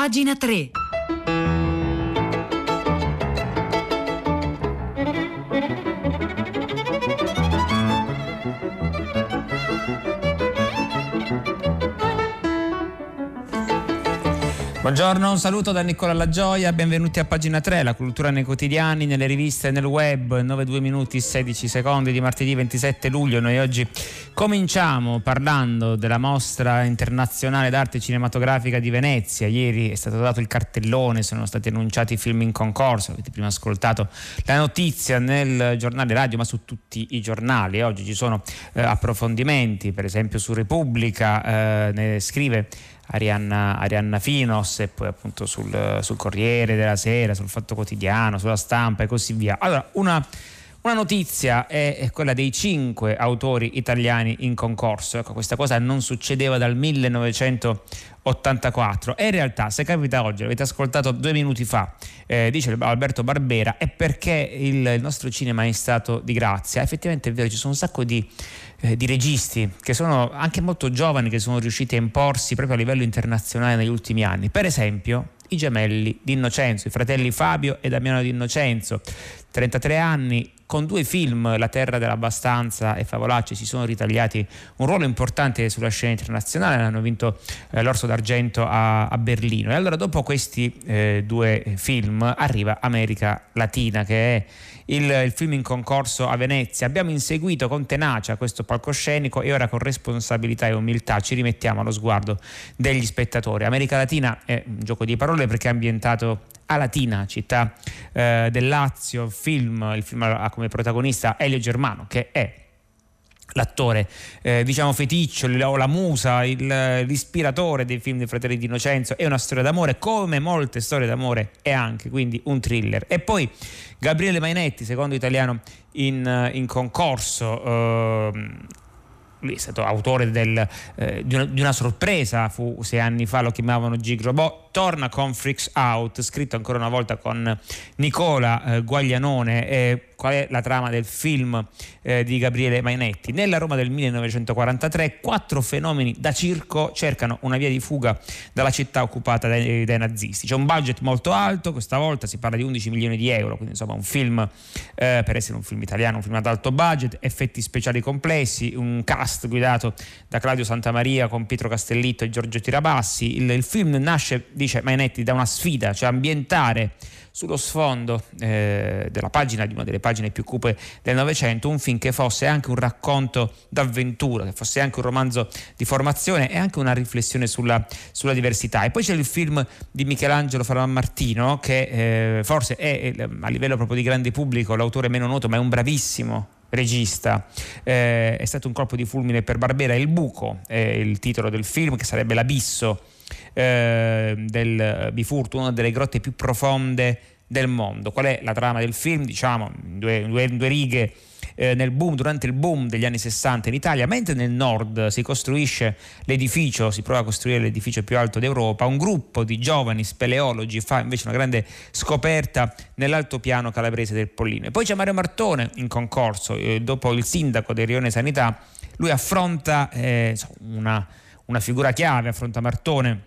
pagina 3. Buongiorno, un saluto da Nicola Lagioia, benvenuti a pagina 3, la cultura nei quotidiani, nelle riviste e nel web, 9-2 minuti e 16 secondi di martedì 27 luglio. Noi oggi cominciamo parlando della mostra internazionale d'arte cinematografica di Venezia. Ieri è stato dato il cartellone, sono stati annunciati i film in concorso, avete prima ascoltato la notizia nel giornale radio ma su tutti i giornali. Oggi ci sono eh, approfondimenti, per esempio su Repubblica, eh, ne scrive Arianna, Arianna Finos e poi appunto sul, sul, Corriere della Sera, sul Fatto Quotidiano, sulla stampa e così via. Allora, una, una notizia è, quella dei cinque autori italiani in concorso. Ecco, questa cosa non succedeva dal 1984 e in realtà se capita oggi, l'avete ascoltato due minuti fa, eh, dice Alberto Barbera, è perché il, il nostro cinema è stato di grazia. Effettivamente è vero, ci sono un sacco di eh, di registi che sono anche molto giovani che sono riusciti a imporsi proprio a livello internazionale negli ultimi anni. Per esempio i gemelli di Innocenzo, i fratelli Fabio e Damiano di Innocenzo, 33 anni, con due film, La terra dell'abbastanza e Favolacci, si sono ritagliati un ruolo importante sulla scena internazionale, hanno vinto eh, l'Orso d'Argento a, a, Berlino. E allora dopo questi eh, due film arriva America Latina, che è il, il, film in concorso a Venezia. Abbiamo inseguito con tenacia questo palcoscenico e ora con responsabilità e umiltà ci rimettiamo allo sguardo degli spettatori. America Latina è un gioco di parole perché è ambientato Latina, città eh, del Lazio, film, il film ha come protagonista Elio Germano che è l'attore eh, diciamo feticcio o la musa il, l'ispiratore dei film dei fratelli di Innocenzo è una storia d'amore come molte storie d'amore è anche quindi un thriller. E poi Gabriele Mainetti secondo italiano in, in concorso eh, lui è stato autore del, eh, di, una, di, una, sorpresa, fu sei anni fa, lo chiamavano Gigrobot, torna con Freaks Out, scritto ancora una volta con Nicola eh, Guaglianone, eh, qual è la trama del film eh, di Gabriele Mainetti. Nella Roma del 1943 quattro fenomeni da circo cercano una via di fuga dalla città occupata dai, dai nazisti. C'è un budget molto alto, questa volta si parla di 11 milioni di euro, quindi insomma un film, eh, per essere un film italiano, un film ad alto budget, effetti speciali complessi, un cast guidato da Claudio Santamaria con Pietro Castellitto e Giorgio Tirabassi. Il, il film nasce dice Mainetti, da una sfida, cioè ambientare sullo sfondo eh, della pagina, di una delle pagine più cupe del Novecento, un film che fosse anche un racconto d'avventura, che fosse anche un romanzo di formazione e anche una riflessione sulla, sulla diversità. E poi c'è il film di Michelangelo Faraman Martino, che eh, forse è a livello proprio di grande pubblico l'autore meno noto, ma è un bravissimo regista. Eh, è stato un colpo di fulmine per Barbera. Il buco è il titolo del film, che sarebbe l'abisso eh, del Bifurto, una delle grotte più profonde del mondo. Qual è la trama del film? Diciamo, due, due, due righe eh, boom, durante il boom degli anni 60 in Italia, mentre nel nord si costruisce l'edificio, si prova a costruire l'edificio più alto d'Europa, un gruppo di giovani speleologi fa invece una grande scoperta nell'altopiano calabrese del Pollino. E poi c'è Mario Martone in concorso, eh, dopo il sindaco del Rione Sanità, lui affronta eh, una, una figura chiave, affronta Martone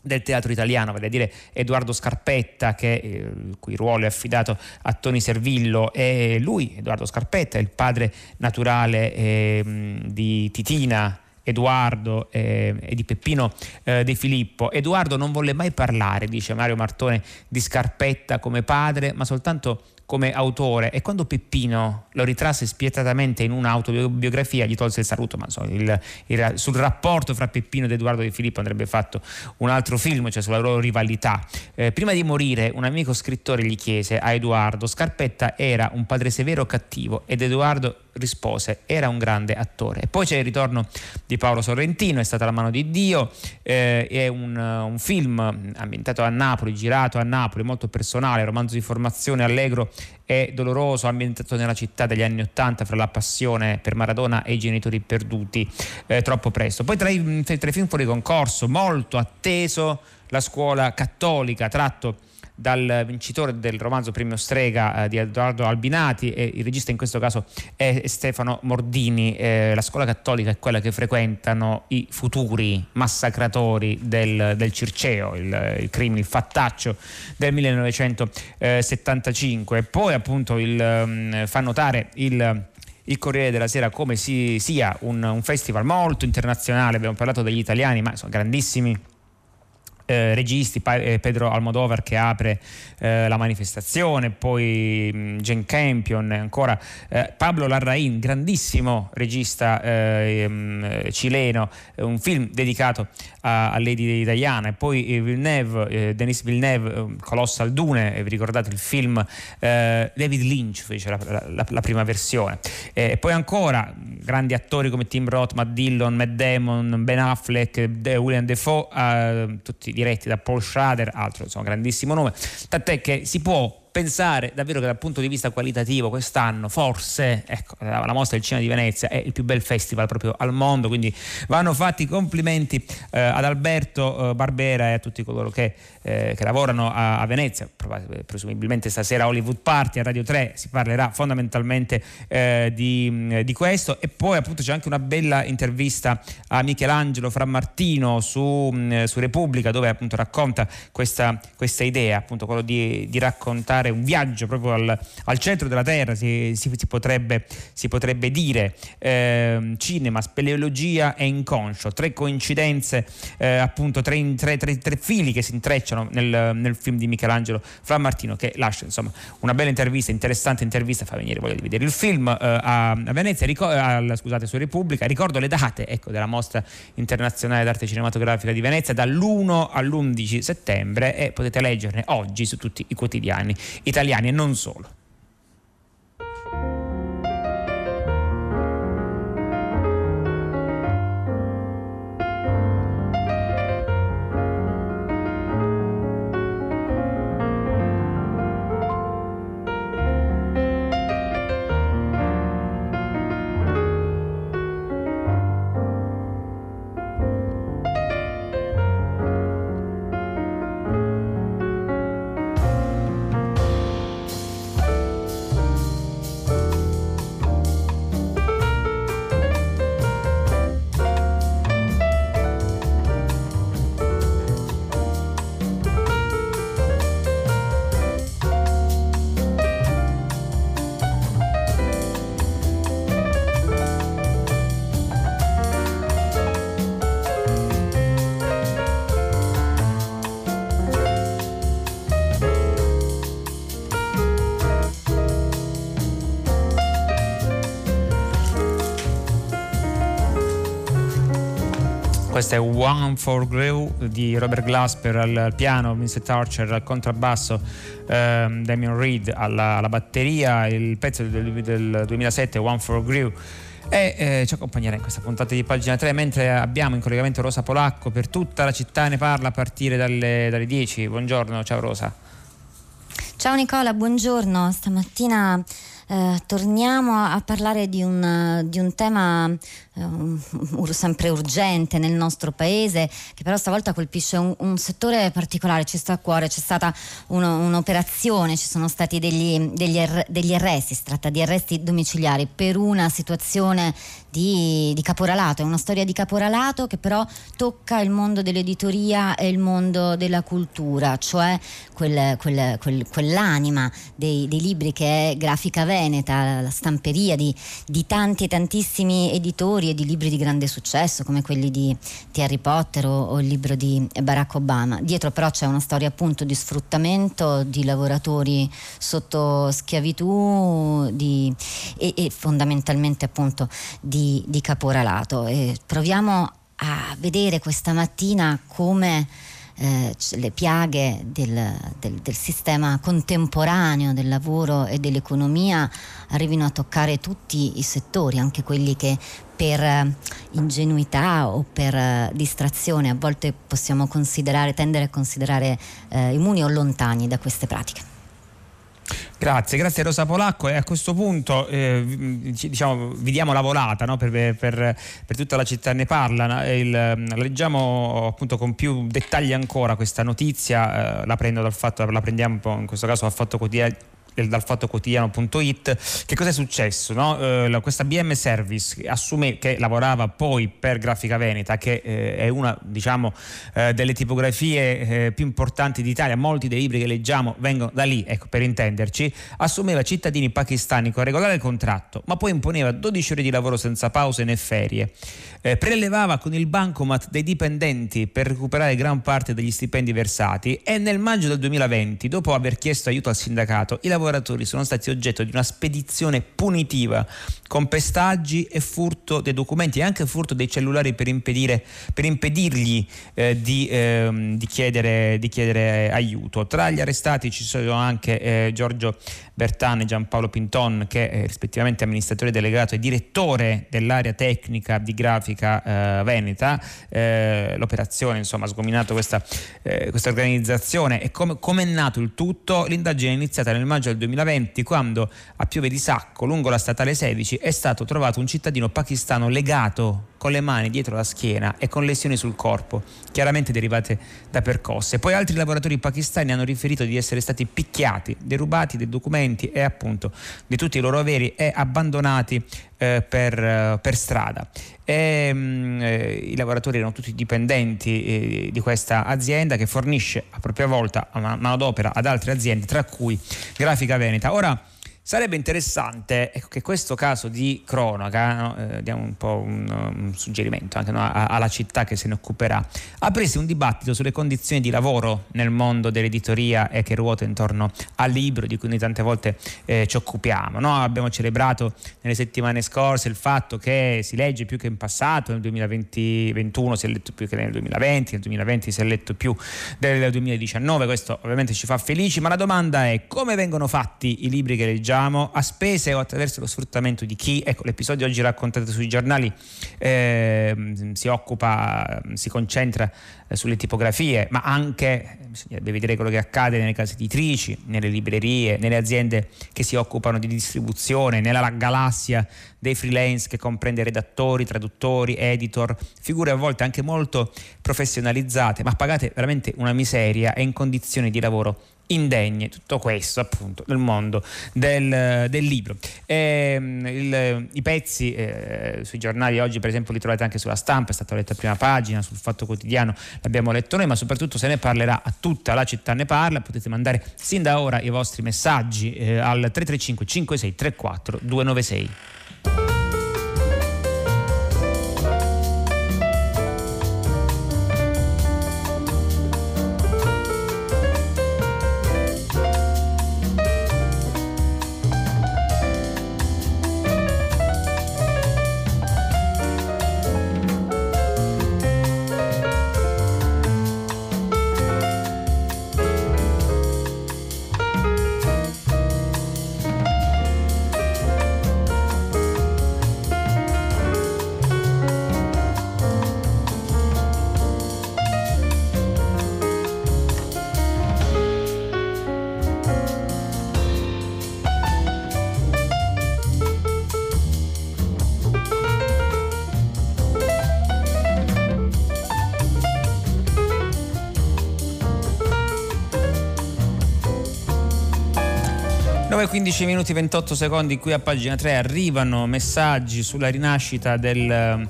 del teatro italiano, vale a dire Edoardo Scarpetta, che, eh, il cui ruolo è affidato a Toni Servillo, e lui, Edoardo Scarpetta, è il padre naturale eh, di Titina, Edoardo eh, e di Peppino eh, De Filippo. Edoardo non volle mai parlare, dice Mario Martone, di Scarpetta come padre, ma soltanto come autore e quando Peppino lo ritrasse spietatamente in un'autobiografia gli tolse il saluto, ma insomma, il, il, sul rapporto fra Peppino ed Edoardo Di Filippo andrebbe fatto un altro film, cioè sulla loro rivalità. Eh, prima di morire un amico scrittore gli chiese a Edoardo, Scarpetta era un padre severo o cattivo ed Edoardo rispose era un grande attore. E poi c'è il ritorno di Paolo Sorrentino, è stata la mano di Dio, eh, è un, un, film ambientato a Napoli, girato a Napoli, molto personale, romanzo di formazione allegro e doloroso, ambientato nella città degli anni Ottanta fra la passione per Maradona e i genitori perduti eh, troppo presto. Poi tra i, tra i film fuori concorso, molto atteso, la scuola cattolica, tratto dal vincitore del romanzo Premio Strega eh, di Edoardo Albinati e il regista in questo caso è Stefano Mordini. Eh, la scuola cattolica è quella che frequentano i futuri massacratori del, del Circeo, il, il crimine, il fattaccio del 1975. Poi appunto il, um, fa notare il il Corriere della Sera come si, sia un, un, festival molto internazionale, abbiamo parlato degli italiani, ma sono grandissimi eh, registi, pa- eh, Pedro Almodovar che apre eh, la manifestazione, poi mh, mm, Jane Campion, ancora eh, Pablo Larraín, grandissimo regista eh, mh, cileno, un film dedicato a, a Lady Diana e poi Villeneuve, Denis Villeneuve, Colossal Dune, vi ricordate il film David Lynch fece la, la, la prima versione. E poi ancora grandi attori come Tim Roth, Matt Dillon, Matt Damon, Ben Affleck, William Defoe, tutti diretti da Paul Schrader, altro insomma grandissimo nome, tant'è che si può pensare davvero che dal punto di vista qualitativo quest'anno forse ecco, la mostra del cinema di Venezia è il più bel festival proprio al mondo quindi vanno fatti complimenti eh, ad Alberto eh, Barbera e a tutti coloro che, eh, che lavorano a, a, Venezia. Presumibilmente stasera Hollywood Party a Radio 3 si parlerà fondamentalmente eh, di, di, questo. E poi appunto c'è anche una bella intervista a Michelangelo Frammartino su, su Repubblica dove appunto racconta questa, questa idea appunto quello di, di raccontare fare un viaggio proprio al, al centro della Terra, si, si, si, potrebbe, si potrebbe, dire. Eh, cinema, speleologia e inconscio, tre coincidenze, eh, appunto tre, tre, tre, tre, fili che si intrecciano nel, nel film di Michelangelo Fra Martino che lascia insomma una bella intervista, interessante intervista, fa venire voglia di vedere. Il film eh, a, Venezia, ricor- a, scusate, su Repubblica, ricordo le date ecco, della mostra internazionale d'arte cinematografica di Venezia dall'1 all'11 settembre e potete leggerne oggi su tutti i quotidiani italiani e non solo. Questo è One for Grew di Robert Glasper al piano, Vincent Archer al contrabbasso, ehm, Damien Reed alla, alla, batteria, il pezzo del, del 2007 One for Grew e eh, ci accompagnerà in questa puntata di pagina 3 mentre abbiamo in collegamento Rosa Polacco per tutta la città ne parla a partire dalle, dalle 10. Buongiorno, ciao Rosa. Ciao Nicola, buongiorno. Stamattina eh, torniamo a parlare di un, di un tema sempre urgente nel nostro paese, che però stavolta colpisce un, un settore particolare, ci sta a cuore, c'è stata uno, un'operazione, ci sono stati degli, degli, er, degli, arresti, si tratta di arresti domiciliari per una situazione di, di, caporalato, è una storia di caporalato che però tocca il mondo dell'editoria e il mondo della cultura, cioè quel, quel, quel, quell'anima dei, dei, libri che è Grafica Veneta, la stamperia di, di tanti e tantissimi editori e di libri di grande successo come quelli di, di Harry Potter o, o, il libro di Barack Obama. Dietro però c'è una storia appunto di sfruttamento di lavoratori sotto schiavitù di, e, e fondamentalmente appunto di, di caporalato. E proviamo a vedere questa mattina come eh, le piaghe del, del, del, sistema contemporaneo del lavoro e dell'economia arrivino a toccare tutti i settori, anche quelli che per eh, ingenuità o per eh, distrazione a volte possiamo considerare, tendere a considerare eh, immuni o lontani da queste pratiche. Grazie, grazie Rosa Polacco e a questo punto eh, diciamo, vi diamo la volata no? per, per, per, tutta la città ne parla, il, leggiamo appunto con più dettagli ancora questa notizia, eh, la, dal fatto, la prendiamo in questo caso dal fatto quotidiano dal fatto quotidiano.it che cosa è successo no? eh, questa BM Service assume, che lavorava poi per Grafica Veneta che eh, è una diciamo eh, delle tipografie eh, più importanti d'Italia. Molti dei libri che leggiamo vengono da lì ecco per intenderci. Assumeva cittadini pakistani con regolare contratto ma poi imponeva 12 ore di lavoro senza pause né ferie eh, prelevava con il bancomat dei dipendenti per recuperare gran parte degli stipendi versati e nel maggio del 2020 dopo aver chiesto aiuto al sindacato i lavoratori sono stati oggetto di una spedizione punitiva con pestaggi e furto dei documenti e anche furto dei cellulari per, impedire, per impedirgli eh, di, eh, di, chiedere, di, chiedere, aiuto. Tra gli arrestati ci sono anche eh, Giorgio Bertani e Giampaolo Pinton che rispettivamente amministratore delegato e direttore dell'area tecnica di grafica eh, veneta. Eh, l'operazione insomma ha sgominato questa, eh, questa organizzazione e come è nato il tutto? L'indagine è iniziata nel maggio del 2020 quando a Piove di Sacco lungo la statale 16 è stato trovato un cittadino pakistano legato con le mani dietro la schiena e con lesioni sul corpo, chiaramente derivate da percosse. Poi altri lavoratori pakistani hanno riferito di essere stati picchiati, derubati dei documenti e appunto di tutti i loro averi e abbandonati eh, per, per, strada. E, mh, mm, eh, I lavoratori erano tutti dipendenti eh, di questa azienda che fornisce a propria volta manodopera ad altre aziende, tra cui Grafica Veneta. Ora, Sarebbe interessante ecco, che questo caso di cronaca, no, eh, diamo un po' un, un suggerimento anche no, alla città che se ne occuperà, aprisse un dibattito sulle condizioni di lavoro nel mondo dell'editoria e che ruota intorno al libro di cui noi tante volte eh, ci occupiamo. No? Abbiamo celebrato nelle settimane scorse il fatto che si legge più che in passato, nel 2021 si è letto più che nel 2020, nel 2020 si è letto più del 2019, questo ovviamente ci fa felici, ma la domanda è come vengono fatti i libri che leggiamo? Diciamo, a spese o attraverso lo sfruttamento di chi, ecco l'episodio oggi raccontato sui giornali eh, si occupa, si concentra eh, sulle tipografie, ma anche bisognerebbe vedere quello che accade nelle case editrici, nelle librerie, nelle aziende che si occupano di distribuzione, nella galassia dei freelance che comprende redattori, traduttori, editor, figure a volte anche molto professionalizzate, ma pagate veramente una miseria e in condizioni di lavoro indegne, tutto questo appunto nel mondo del, del libro. Ehm, il, I pezzi eh, sui giornali oggi per esempio li trovate anche sulla stampa, è stata letta a prima pagina, sul Fatto Quotidiano l'abbiamo letto noi, ma soprattutto se ne parlerà a tutta la città ne parla, potete mandare sin da ora i vostri messaggi eh, al 335 56 34 296. 15 minuti 28 secondi qui a pagina 3 arrivano messaggi sulla rinascita del,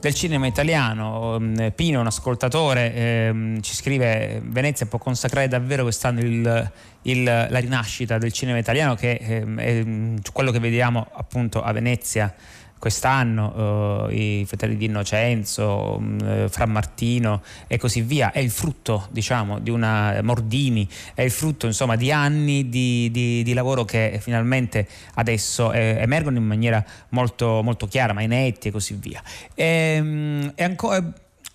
del cinema italiano. Mm, Pino, un ascoltatore, ehm, ci scrive Venezia può consacrare davvero quest'anno il, il, la rinascita del cinema italiano che ehm, è mm, quello che vediamo appunto a Venezia quest'anno uh, i fratelli di Innocenzo, um, Fra Martino e così via, è il frutto diciamo di una Mordini, è il frutto insomma di anni di, di, di lavoro che finalmente adesso eh, emergono in maniera molto, molto chiara, ma inetti e così via. E, um, e ancora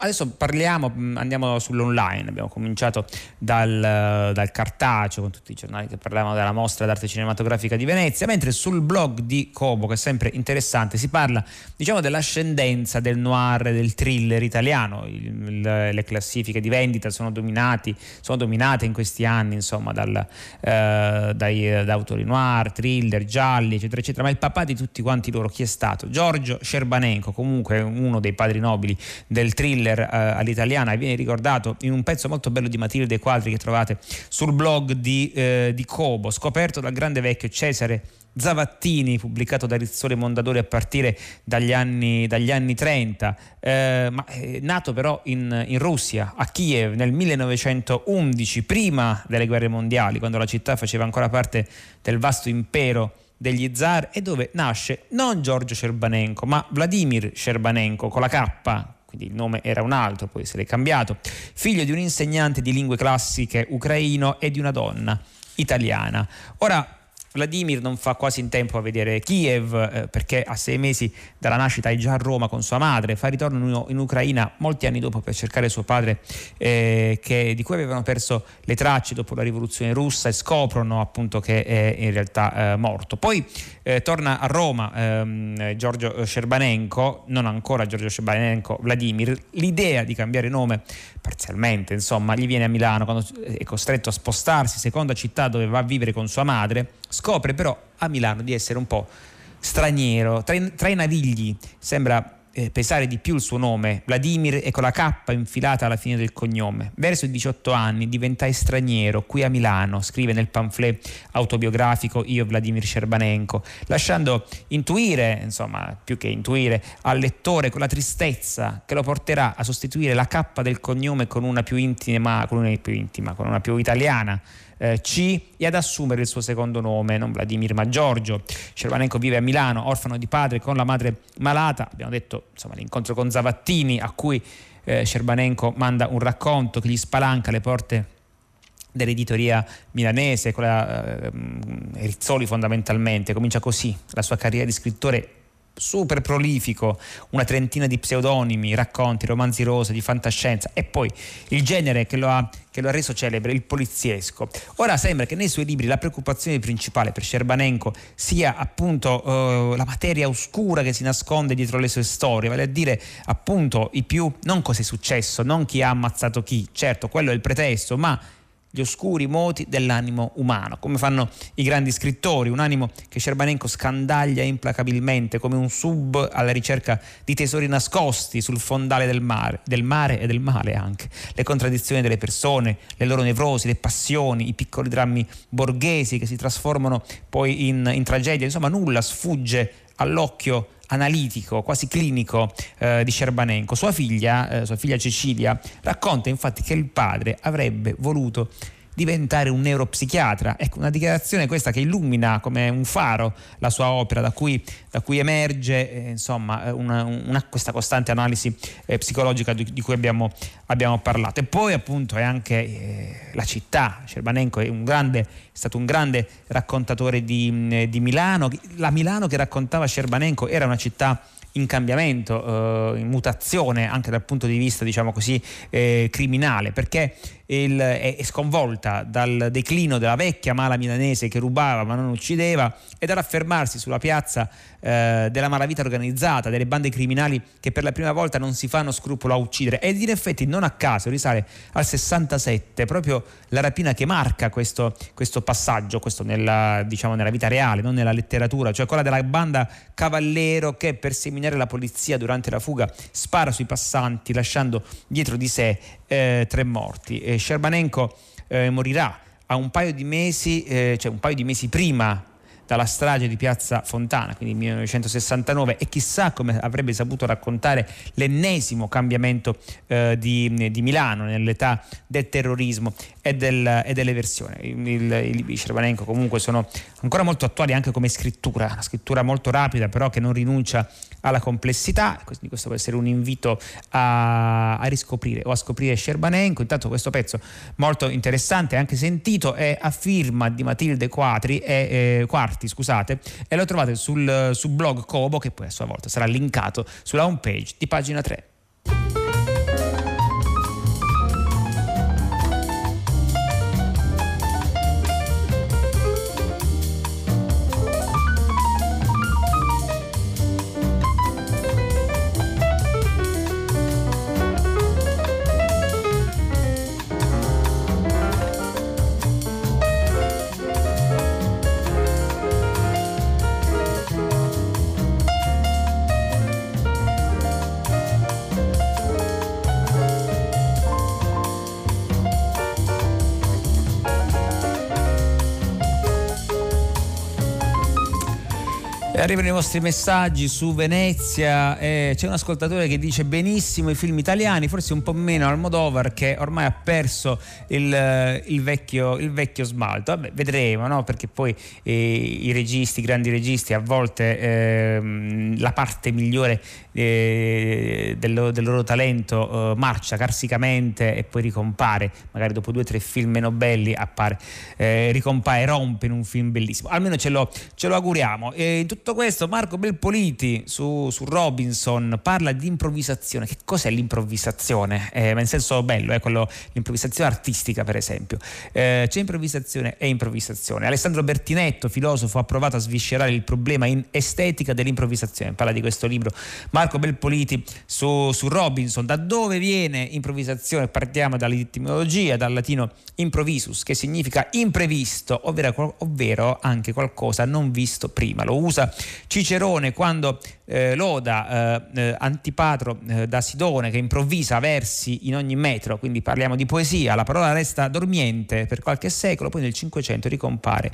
Adesso parliamo, mm, andiamo sull'online, abbiamo cominciato dal, dal, cartaceo con tutti i giornali che parlavano della mostra d'arte cinematografica di Venezia, mentre sul blog di Cobo, che è sempre interessante, si parla diciamo dell'ascendenza del noir del thriller italiano. Il, il, le classifiche di vendita sono, dominati, sono dominate in questi anni insomma, dal, eh, dai, da autori noir, thriller, gialli, eccetera, eccetera. Ma il papà di tutti quanti loro chi è stato? Giorgio Scerbanenko, comunque uno dei padri nobili del thriller thriller eh, all'italiana. E viene ricordato in un pezzo molto bello di Matilde Quadri che trovate sul blog di, eh, di Cobo, scoperto dal grande vecchio Cesare Zavattini, pubblicato da Rizzoli Mondadori a partire dagli anni, dagli anni 30, eh, ma è nato però in, in, Russia, a Kiev, nel 1911, prima delle guerre mondiali, quando la città faceva ancora parte del vasto impero degli zar e dove nasce non Giorgio Scerbanenko, ma Vladimir Scerbanenko con la K, quindi il nome era un altro, può essere cambiato, figlio di un insegnante di lingue classiche ucraino e di una donna italiana. Ora, Vladimir non fa quasi in tempo a vedere Kiev eh, perché a sei mesi dalla nascita è già a Roma con sua madre, fa ritorno in, Ucraina molti anni dopo per cercare suo padre eh, che, di cui avevano perso le tracce dopo la rivoluzione russa e scoprono appunto che è in realtà eh, morto. Poi eh, torna a Roma ehm, Giorgio Scerbanenko, non ancora Giorgio Scerbanenko, Vladimir, l'idea di cambiare nome parzialmente insomma gli viene a Milano quando è costretto a spostarsi, seconda città dove va a vivere con sua madre scopre però a Milano di essere un po' straniero, tra i, tra i navigli sembra eh, pesare di più il suo nome, Vladimir e con la K infilata alla fine del cognome. Verso i 18 anni diventai straniero qui a Milano, scrive nel pamphlet autobiografico Io Vladimir Scerbanenko, lasciando intuire, insomma, più che intuire, al lettore quella tristezza che lo porterà a sostituire la K del cognome con una più intima, con una più, intima, con una più italiana eh, C e ad assumere il suo secondo nome, non Vladimir ma Giorgio. Cervanenko vive a Milano, orfano di padre con la madre malata, abbiamo detto insomma, l'incontro con Zavattini a cui eh, Cervanenko manda un racconto che gli spalanca le porte dell'editoria milanese, quella eh, Rizzoli fondamentalmente, comincia così la sua carriera di scrittore super prolifico, una trentina di pseudonimi, racconti, romanzi rosa, di fantascienza e poi il genere che lo ha, che lo ha reso celebre, il poliziesco. Ora sembra che nei suoi libri la preoccupazione principale per Scerbanenko sia appunto uh, la materia oscura che si nasconde dietro le sue storie, vale a dire appunto i più, non cosa è successo, non chi ha ammazzato chi, certo quello è il pretesto, ma gli oscuri moti dell'animo umano, come fanno i grandi scrittori, un animo che Cerbanenko scandaglia implacabilmente come un sub alla ricerca di tesori nascosti sul fondale del mare, del mare e del male anche, le contraddizioni delle persone, le loro nevrosi, le passioni, i piccoli drammi borghesi che si trasformano poi in, in tragedia, insomma nulla sfugge all'occhio analitico, quasi clinico eh, di Cerbanenko. Sua figlia, eh, sua figlia Cecilia, racconta infatti che il padre avrebbe voluto diventare un neuropsichiatra. Ecco, una dichiarazione questa che illumina come un faro la sua opera, da cui, da cui emerge eh, insomma, una, una, questa costante analisi eh, psicologica di, di cui abbiamo, abbiamo, parlato. E poi appunto è anche eh, la città, Cerbanenko è, grande, è, stato un grande raccontatore di, di Milano, la Milano che raccontava Cerbanenko era una città in cambiamento, eh, in mutazione anche dal punto di vista diciamo così eh, criminale perché il, è, è, sconvolta dal declino della vecchia mala milanese che rubava ma non uccideva e dall'affermarsi sulla piazza eh, della malavita organizzata, delle bande criminali che per la prima volta non si fanno scrupolo a uccidere. Ed in effetti non a caso risale al 67 proprio la rapina che marca questo, questo passaggio, questo nella, diciamo, nella vita reale, non nella letteratura, cioè quella della banda Cavallero che per seminare la polizia durante la fuga spara sui passanti lasciando dietro di sé eh, tre morti. E Scerbanenko eh, morirà a un paio di mesi, eh, cioè un paio di mesi prima dalla strage di Piazza Fontana, quindi 1969, e chissà come avrebbe saputo raccontare l'ennesimo cambiamento eh, di, di, Milano nell'età del terrorismo e, del, e dell'eversione. I libri Cervanenko comunque sono ancora molto attuali anche come scrittura, una scrittura molto rapida però che non rinuncia alla complessità, quindi questo può essere un invito a, a riscoprire o a scoprire Scerbanenko. Intanto questo pezzo molto interessante, anche sentito, è a firma di Matilde Quatri e, eh, Quarti, scusate, e lo trovate sul, sul blog Cobo che poi a sua volta sarà linkato sulla home page di pagina 3. Arrivano i vostri messaggi su Venezia. Eh, c'è un ascoltatore che dice benissimo i film italiani, forse un po' meno Almodovar che ormai ha perso il, il, vecchio, il vecchio, smalto. Vabbè, vedremo, no? perché poi eh, i registi, i grandi registi, a volte eh, la parte migliore eh, del, del, loro talento eh, marcia carsicamente e poi ricompare, magari dopo due o tre film meno belli appare, eh, ricompare, rompe in un film bellissimo. Almeno ce lo, ce lo auguriamo. in tutto questo Marco Belpoliti su, su, Robinson parla di improvvisazione. Che cos'è l'improvvisazione? Eh, ma in senso bello, eh, quello, l'improvvisazione artistica per esempio. Eh, c'è improvvisazione e improvvisazione. Alessandro Bertinetto, filosofo, ha provato a sviscerare il problema in estetica dell'improvvisazione. Parla di questo libro Marco Belpoliti su, su Robinson. Da dove viene improvvisazione? Partiamo dall'etimologia, dal latino improvisus, che significa imprevisto, ovvero, ovvero anche qualcosa non visto prima. Lo usa Cicerone quando eh, loda eh, eh, Antipatro eh, da Sidone che improvvisa versi in ogni metro, quindi parliamo di poesia, la parola resta dormiente per qualche secolo, poi nel Cinquecento ricompare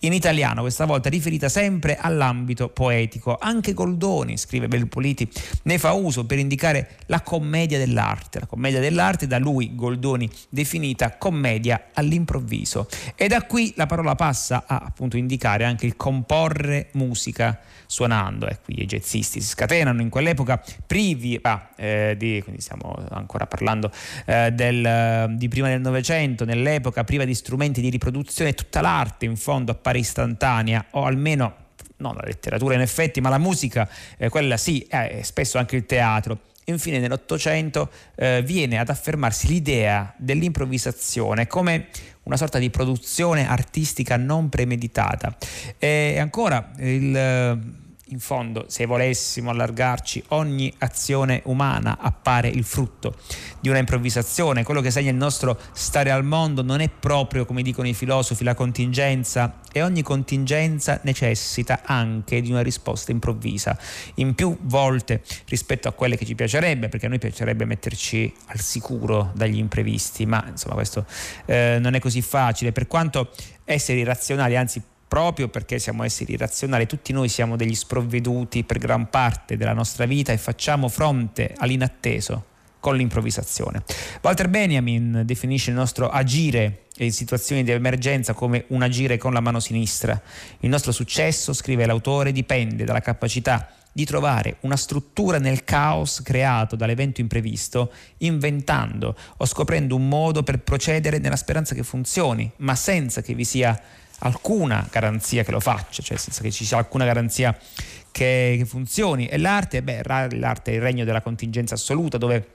in italiano, questa volta riferita sempre all'ambito poetico. Anche Goldoni, scrive Belpoliti, ne fa uso per indicare la commedia dell'arte, la commedia dell'arte da lui, Goldoni, definita commedia all'improvviso. E da qui la parola passa a appunto indicare anche il comporre musica suonando. Ecco, gli jazzisti si scatenano in quell'epoca privi, ah, eh, di, quindi stiamo ancora parlando eh, del, di prima del Novecento, nell'epoca priva di strumenti di riproduzione, tutta l'arte in fondo appare istantanea o almeno non la letteratura in effetti, ma la musica, eh, quella sì, eh, spesso anche il teatro. Infine nell'Ottocento eh, viene ad affermarsi l'idea dell'improvvisazione come una sorta di produzione artistica non premeditata. E ancora il in fondo, se volessimo allargarci, ogni azione umana appare il frutto di una improvvisazione. Quello che segna il nostro stare al mondo non è proprio, come dicono i filosofi, la contingenza e ogni contingenza necessita anche di una risposta improvvisa, in più volte rispetto a quelle che ci piacerebbe, perché a noi piacerebbe metterci al sicuro dagli imprevisti, ma insomma questo eh, non è così facile, per quanto essere irrazionali, anzi proprio perché siamo esseri razionali, tutti noi siamo degli sprovveduti per gran parte della nostra vita e facciamo fronte all'inatteso con l'improvvisazione. Walter Benjamin definisce il nostro agire in situazioni di emergenza come un agire con la mano sinistra. Il nostro successo, scrive l'autore, dipende dalla capacità di trovare una struttura nel caos creato dall'evento imprevisto, inventando o scoprendo un modo per procedere nella speranza che funzioni, ma senza che vi sia alcuna garanzia che lo faccia, cioè senza che ci sia alcuna garanzia che, funzioni. E l'arte, beh, l'arte è il regno della contingenza assoluta dove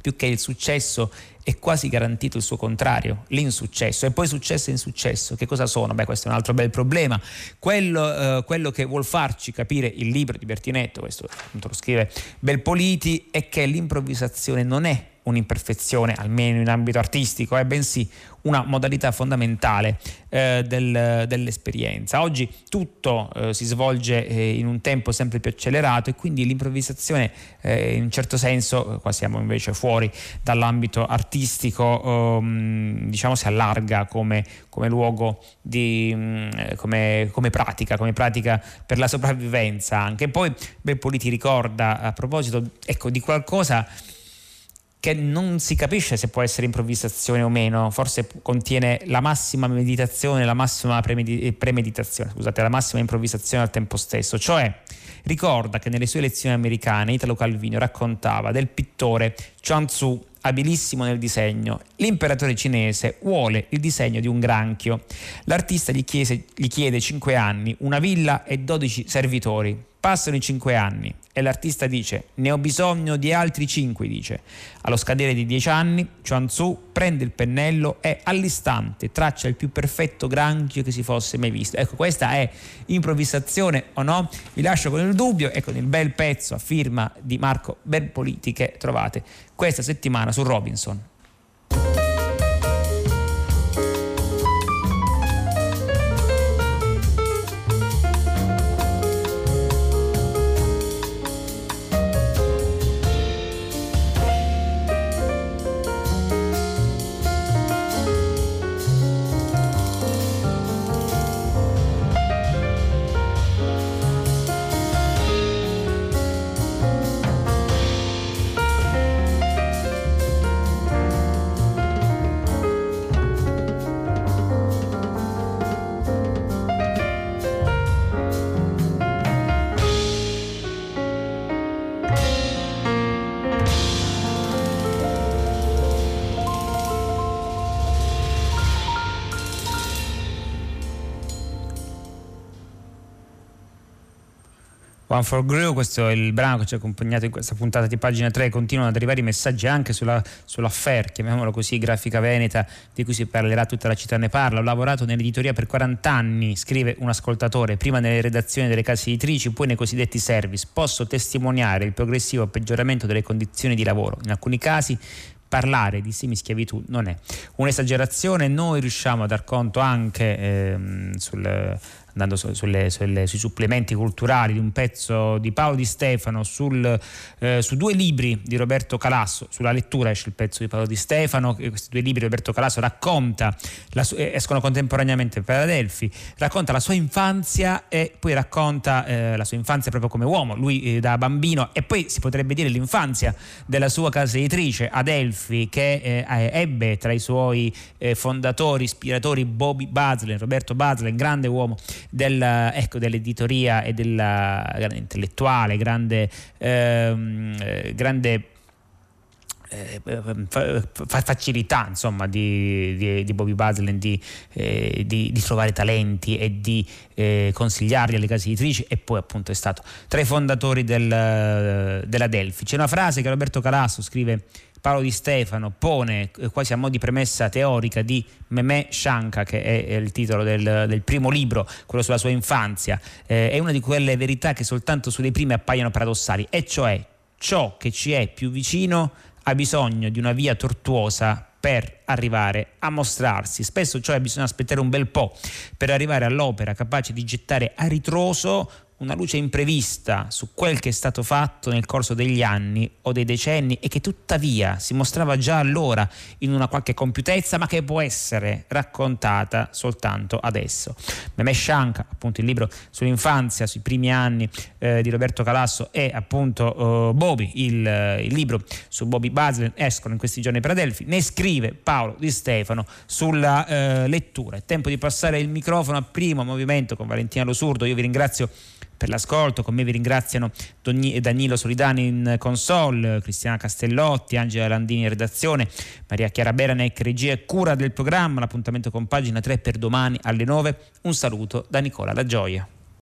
più che il successo è quasi garantito il suo contrario, l'insuccesso. E poi successo e insuccesso, che cosa sono? Beh, questo è un altro bel problema. Quello, eh, quello che vuol farci capire il libro di Bertinetto, questo appunto lo scrive Belpoliti, è che l'improvvisazione non è un'imperfezione, almeno in ambito artistico, è bensì una modalità fondamentale eh, del, dell'esperienza. Oggi tutto eh, si svolge eh, in un tempo sempre più accelerato e quindi l'improvvisazione eh, in un certo senso, qua siamo invece fuori dall'ambito artistico, ehm, diciamo si allarga come, come luogo di, mm, come, come, pratica, come pratica per la sopravvivenza anche. Poi Beppoli ti ricorda a proposito ecco, di qualcosa che non si capisce se può essere improvvisazione o meno, forse contiene la massima meditazione, la massima premeditazione, scusate, la massima improvvisazione al tempo stesso, cioè ricorda che nelle sue lezioni americane Italo Calvino raccontava del pittore Chuang Tzu abilissimo nel disegno. L'imperatore cinese vuole il disegno di un granchio. L'artista gli, chiese, gli chiede 5 anni, una villa e 12 servitori. Passano i 5 anni e l'artista dice ne ho bisogno di altri 5, dice. Allo scadere di 10 anni, Chuan Tzu prende il pennello e all'istante traccia il più perfetto granchio che si fosse mai visto. Ecco, questa è improvvisazione o no? Vi lascio con il dubbio e con il bel pezzo a firma di Marco Berpoliti che trovate questa settimana su Robinson. One for Grew, questo è il brano che ci ha accompagnato in questa puntata di pagina 3, continuano ad arrivare i messaggi anche sulla, sull'affair, chiamiamolo così, grafica veneta, di cui si parlerà, tutta la città ne parla. Ho lavorato nell'editoria per 40 anni, scrive un ascoltatore, prima nelle redazioni delle case editrici, poi nei cosiddetti service. Posso testimoniare il progressivo peggioramento delle condizioni di lavoro. In alcuni casi parlare di semischiavitù non è un'esagerazione, noi riusciamo a dar conto anche ehm, sul andando su, sulle, sulle, sui supplementi culturali di un pezzo di Paolo Di Stefano sul, eh, su due libri di Roberto Calasso, sulla lettura esce il pezzo di Paolo Di Stefano, questi due libri Roberto Calasso racconta, la, eh, escono contemporaneamente per Adelphi, racconta la sua infanzia e poi racconta eh, la sua infanzia proprio come uomo, lui eh, da bambino e poi si potrebbe dire l'infanzia della sua casa editrice Adelphi che eh, ebbe tra i suoi eh, fondatori, ispiratori Bobby Baslen, Roberto Baslen, grande uomo del, ecco, dell'editoria e della grande intellettuale, grande, ehm, eh, grande eh, facilità insomma, di, di, di, Bobby Baslen di, eh, di, trovare talenti e di eh, consigliarli alle case editrici e poi appunto è stato tra i fondatori del, della Delphi. C'è una frase che Roberto Calasso scrive Paolo Di Stefano pone eh, quasi a mo' di premessa teorica di Memè Shanka, che è il titolo del, del primo libro, quello sulla sua infanzia, eh, è una di quelle verità che soltanto sulle prime appaiono paradossali, e cioè ciò che ci è più vicino ha bisogno di una via tortuosa per arrivare a mostrarsi. Spesso cioè bisogna aspettare un bel po' per arrivare all'opera capace di gettare a ritroso una luce imprevista su quel che è stato fatto nel corso degli anni o dei decenni e che tuttavia si mostrava già allora in una qualche compiutezza ma che può essere raccontata soltanto adesso. Meme Shanka, appunto il libro sull'infanzia, sui primi anni eh, di Roberto Calasso e appunto eh, Bobby, il, il, libro su Bobby Basler escono in questi giorni per Adelphi, ne scrive Paolo Di Stefano sulla eh, lettura. È tempo di passare il microfono al primo movimento con Valentina Losurdo, io vi ringrazio per l'ascolto. Con me vi ringraziano Danilo Solidani in console, Cristiana Castellotti, Angela Landini in redazione, Maria Chiara Beranec, regia e cura del programma. L'appuntamento con pagina 3 per domani alle 9. Un saluto da Nicola La Gioia.